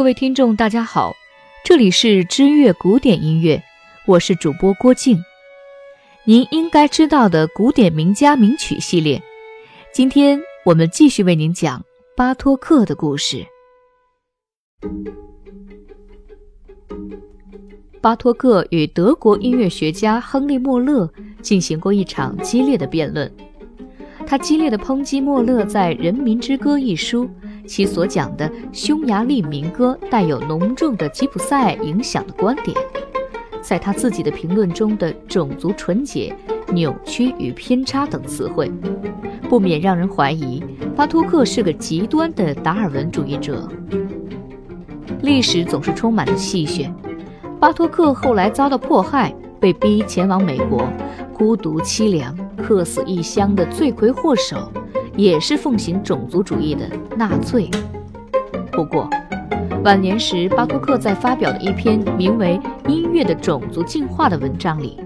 各位听众，大家好，这里是知乐古典音乐，我是主播郭靖。您应该知道的古典名家名曲系列，今天我们继续为您讲巴托克的故事。巴托克与德国音乐学家亨利·莫勒进行过一场激烈的辩论，他激烈的抨击莫勒在《人民之歌》一书。其所讲的匈牙利民歌带有浓重的吉普赛影响的观点，在他自己的评论中的种族纯洁、扭曲与偏差等词汇，不免让人怀疑巴托克是个极端的达尔文主义者。历史总是充满了戏谑，巴托克后来遭到迫害，被逼前往美国，孤独凄凉、客死异乡的罪魁祸首。也是奉行种族主义的纳粹。不过，晚年时巴托克在发表的一篇名为《音乐的种族进化》的文章里，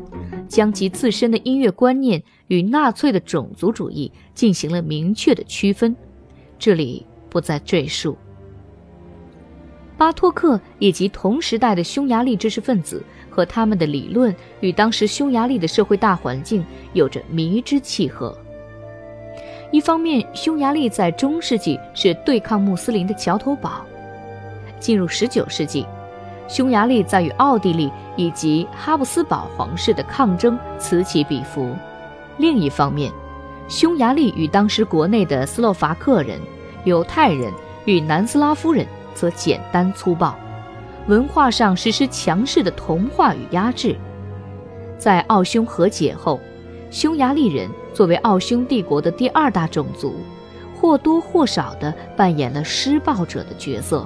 将其自身的音乐观念与纳粹的种族主义进行了明确的区分，这里不再赘述。巴托克以及同时代的匈牙利知识分子和他们的理论与当时匈牙利的社会大环境有着迷之契合。一方面，匈牙利在中世纪是对抗穆斯林的桥头堡；进入19世纪，匈牙利在与奥地利以及哈布斯堡皇室的抗争此起彼伏。另一方面，匈牙利与当时国内的斯洛伐克人、犹太人与南斯拉夫人则简单粗暴，文化上实施强势的同化与压制。在奥匈和解后。匈牙利人作为奥匈帝国的第二大种族，或多或少地扮演了施暴者的角色。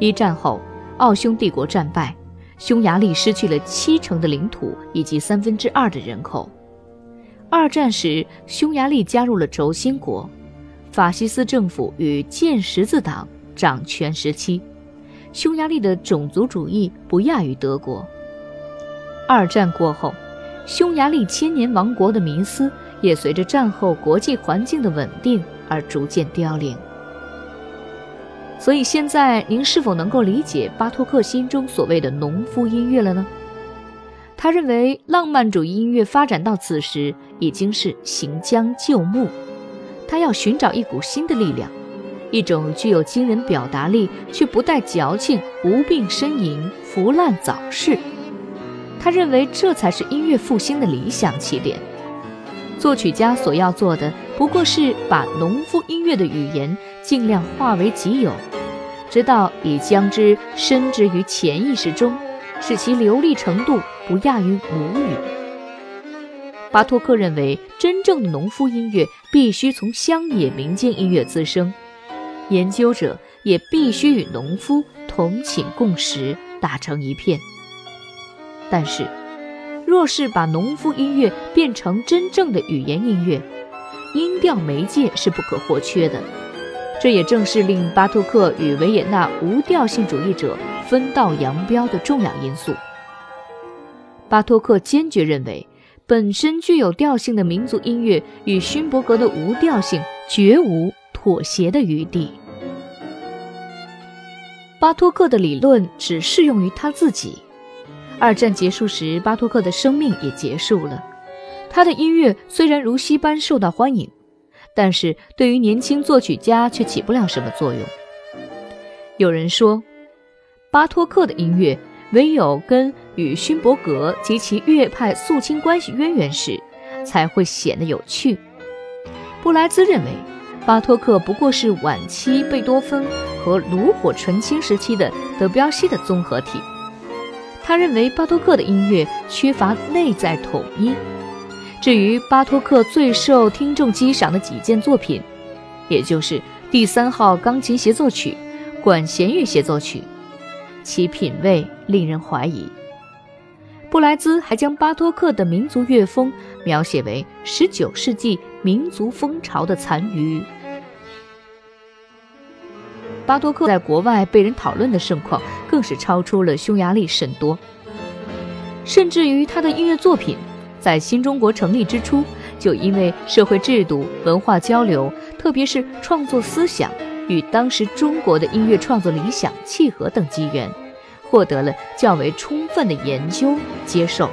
一战后，奥匈帝国战败，匈牙利失去了七成的领土以及三分之二的人口。二战时，匈牙利加入了轴心国，法西斯政府与建十字党掌权时期，匈牙利的种族主义不亚于德国。二战过后。匈牙利千年王国的迷思也随着战后国际环境的稳定而逐渐凋零。所以，现在您是否能够理解巴托克心中所谓的农夫音乐了呢？他认为，浪漫主义音乐发展到此时已经是行将就木，他要寻找一股新的力量，一种具有惊人表达力却不带矫情、无病呻吟、腐烂早逝。他认为这才是音乐复兴的理想起点。作曲家所要做的，不过是把农夫音乐的语言尽量化为己有，直到已将之深植于潜意识中，使其流利程度不亚于母语。巴托克认为，真正的农夫音乐必须从乡野民间音乐滋生，研究者也必须与农夫同寝共食，打成一片。但是，若是把农夫音乐变成真正的语言音乐，音调媒介是不可或缺的。这也正是令巴托克与维也纳无调性主义者分道扬镳的重要因素。巴托克坚决认为，本身具有调性的民族音乐与勋伯格的无调性绝无妥协的余地。巴托克的理论只适用于他自己。二战结束时，巴托克的生命也结束了。他的音乐虽然如昔般受到欢迎，但是对于年轻作曲家却起不了什么作用。有人说，巴托克的音乐唯有跟与勋伯格及其乐派肃清关系渊源时，才会显得有趣。布莱兹认为，巴托克不过是晚期贝多芬和炉火纯青时期的德彪西的综合体。他认为巴托克的音乐缺乏内在统一。至于巴托克最受听众激赏的几件作品，也就是第三号钢琴协奏曲、管弦乐协奏曲，其品味令人怀疑。布莱兹还将巴托克的民族乐风描写为19世纪民族风潮的残余。巴托克在国外被人讨论的盛况，更是超出了匈牙利甚多。甚至于他的音乐作品，在新中国成立之初，就因为社会制度、文化交流，特别是创作思想与当时中国的音乐创作理想契合等机缘，获得了较为充分的研究接受。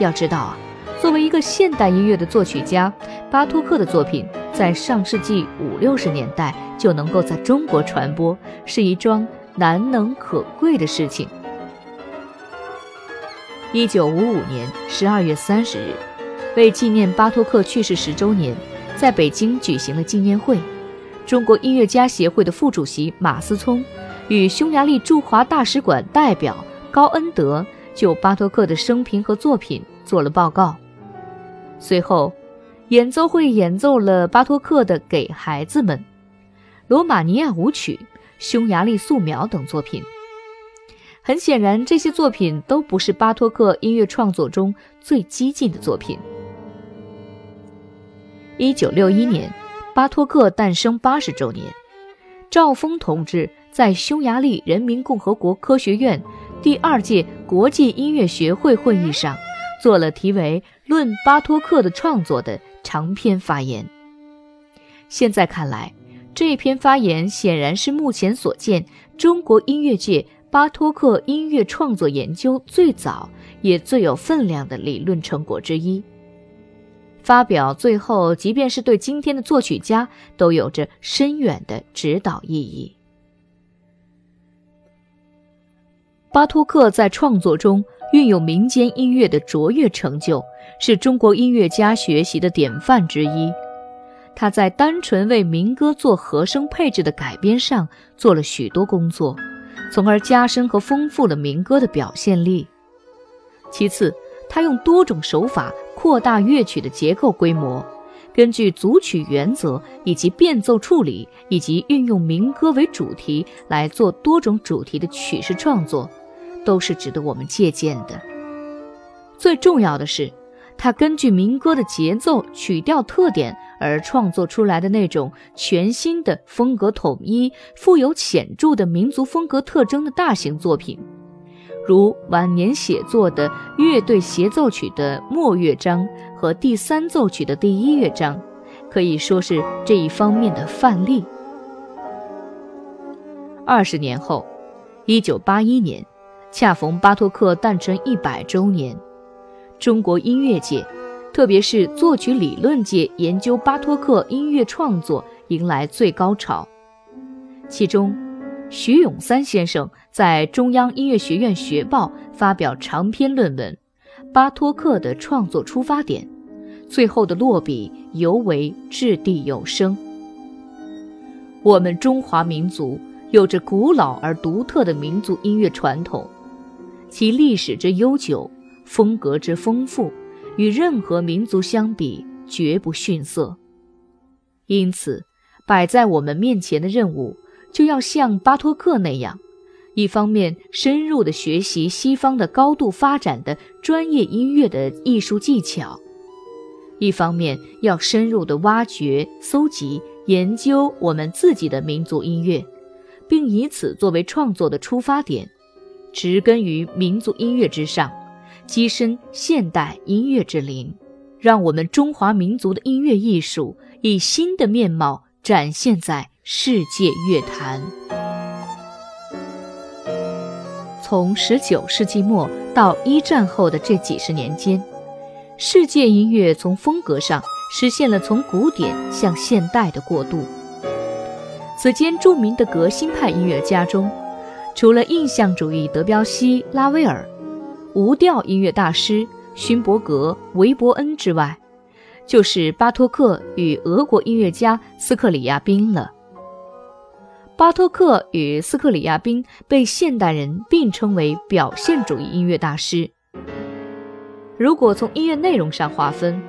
要知道啊，作为一个现代音乐的作曲家，巴托克的作品在上世纪五六十年代就能够在中国传播，是一桩难能可贵的事情。一九五五年十二月三十日，为纪念巴托克去世十周年，在北京举行了纪念会。中国音乐家协会的副主席马思聪与匈牙利驻华大使馆代表高恩德就巴托克的生平和作品做了报告。随后，演奏会演奏了巴托克的《给孩子们》、《罗马尼亚舞曲》、《匈牙利素描》等作品。很显然，这些作品都不是巴托克音乐创作中最激进的作品。一九六一年，巴托克诞生八十周年，赵峰同志在匈牙利人民共和国科学院第二届国际音乐学会会议上，做了题为《论巴托克的创作》的长篇发言。现在看来，这篇发言显然是目前所见中国音乐界。巴托克音乐创作研究最早也最有分量的理论成果之一。发表最后，即便是对今天的作曲家都有着深远的指导意义。巴托克在创作中运用民间音乐的卓越成就，是中国音乐家学习的典范之一。他在单纯为民歌做和声配置的改编上做了许多工作。从而加深和丰富了民歌的表现力。其次，他用多种手法扩大乐曲的结构规模，根据组曲原则以及变奏处理，以及运用民歌为主题来做多种主题的曲式创作，都是值得我们借鉴的。最重要的是，他根据民歌的节奏、曲调特点。而创作出来的那种全新的风格统一、富有显著的民族风格特征的大型作品，如晚年写作的乐队协奏曲的末乐章和第三奏曲的第一乐章，可以说是这一方面的范例。二十年后，一九八一年，恰逢巴托克诞辰一百周年，中国音乐界。特别是作曲理论界研究巴托克音乐创作迎来最高潮，其中，徐永三先生在中央音乐学院学报发表长篇论文《巴托克的创作出发点》，最后的落笔尤为掷地有声。我们中华民族有着古老而独特的民族音乐传统，其历史之悠久，风格之丰富。与任何民族相比，绝不逊色。因此，摆在我们面前的任务，就要像巴托克那样，一方面深入地学习西方的高度发展的专业音乐的艺术技巧，一方面要深入地挖掘、搜集、研究我们自己的民族音乐，并以此作为创作的出发点，植根于民族音乐之上。跻身现代音乐之林，让我们中华民族的音乐艺术以新的面貌展现在世界乐坛。从十九世纪末到一战后的这几十年间，世界音乐从风格上实现了从古典向现代的过渡。此间著名的革新派音乐家中，除了印象主义德彪西、拉威尔。无调音乐大师勋伯格、韦伯恩之外，就是巴托克与俄国音乐家斯克里亚宾了。巴托克与斯克里亚宾被现代人并称为表现主义音乐大师。如果从音乐内容上划分，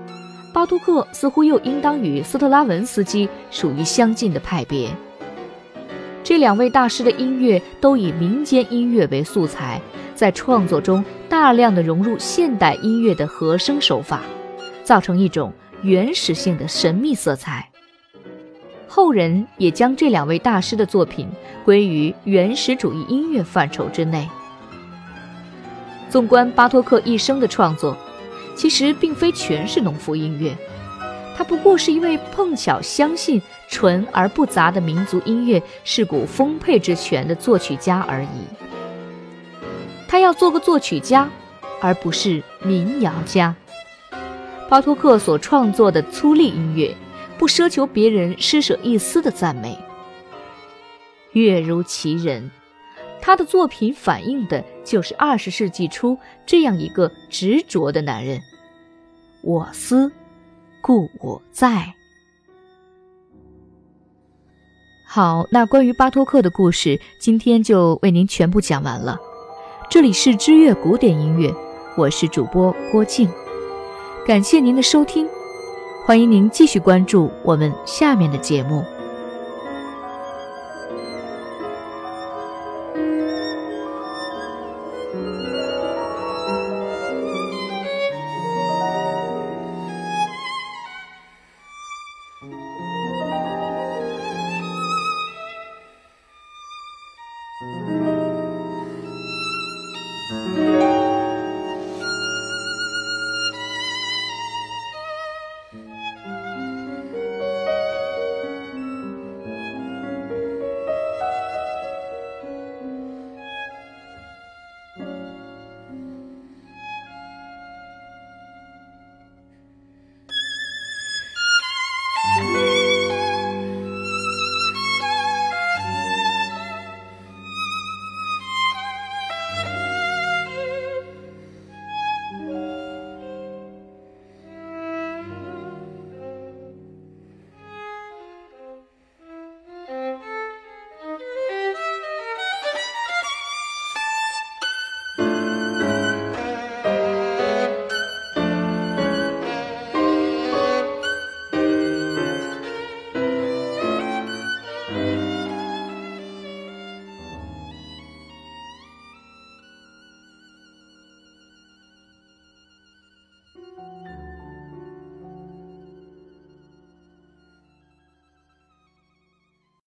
巴托克似乎又应当与斯特拉文斯基属于相近的派别。这两位大师的音乐都以民间音乐为素材。在创作中大量的融入现代音乐的和声手法，造成一种原始性的神秘色彩。后人也将这两位大师的作品归于原始主义音乐范畴之内。纵观巴托克一生的创作，其实并非全是农夫音乐，他不过是一位碰巧相信纯而不杂的民族音乐是股丰沛之泉的作曲家而已。他要做个作曲家，而不是民谣家。巴托克所创作的粗粝音乐，不奢求别人施舍一丝的赞美。乐如其人，他的作品反映的就是二十世纪初这样一个执着的男人。我思。故我在。好，那关于巴托克的故事，今天就为您全部讲完了。这里是知乐古典音乐，我是主播郭静，感谢您的收听，欢迎您继续关注我们下面的节目。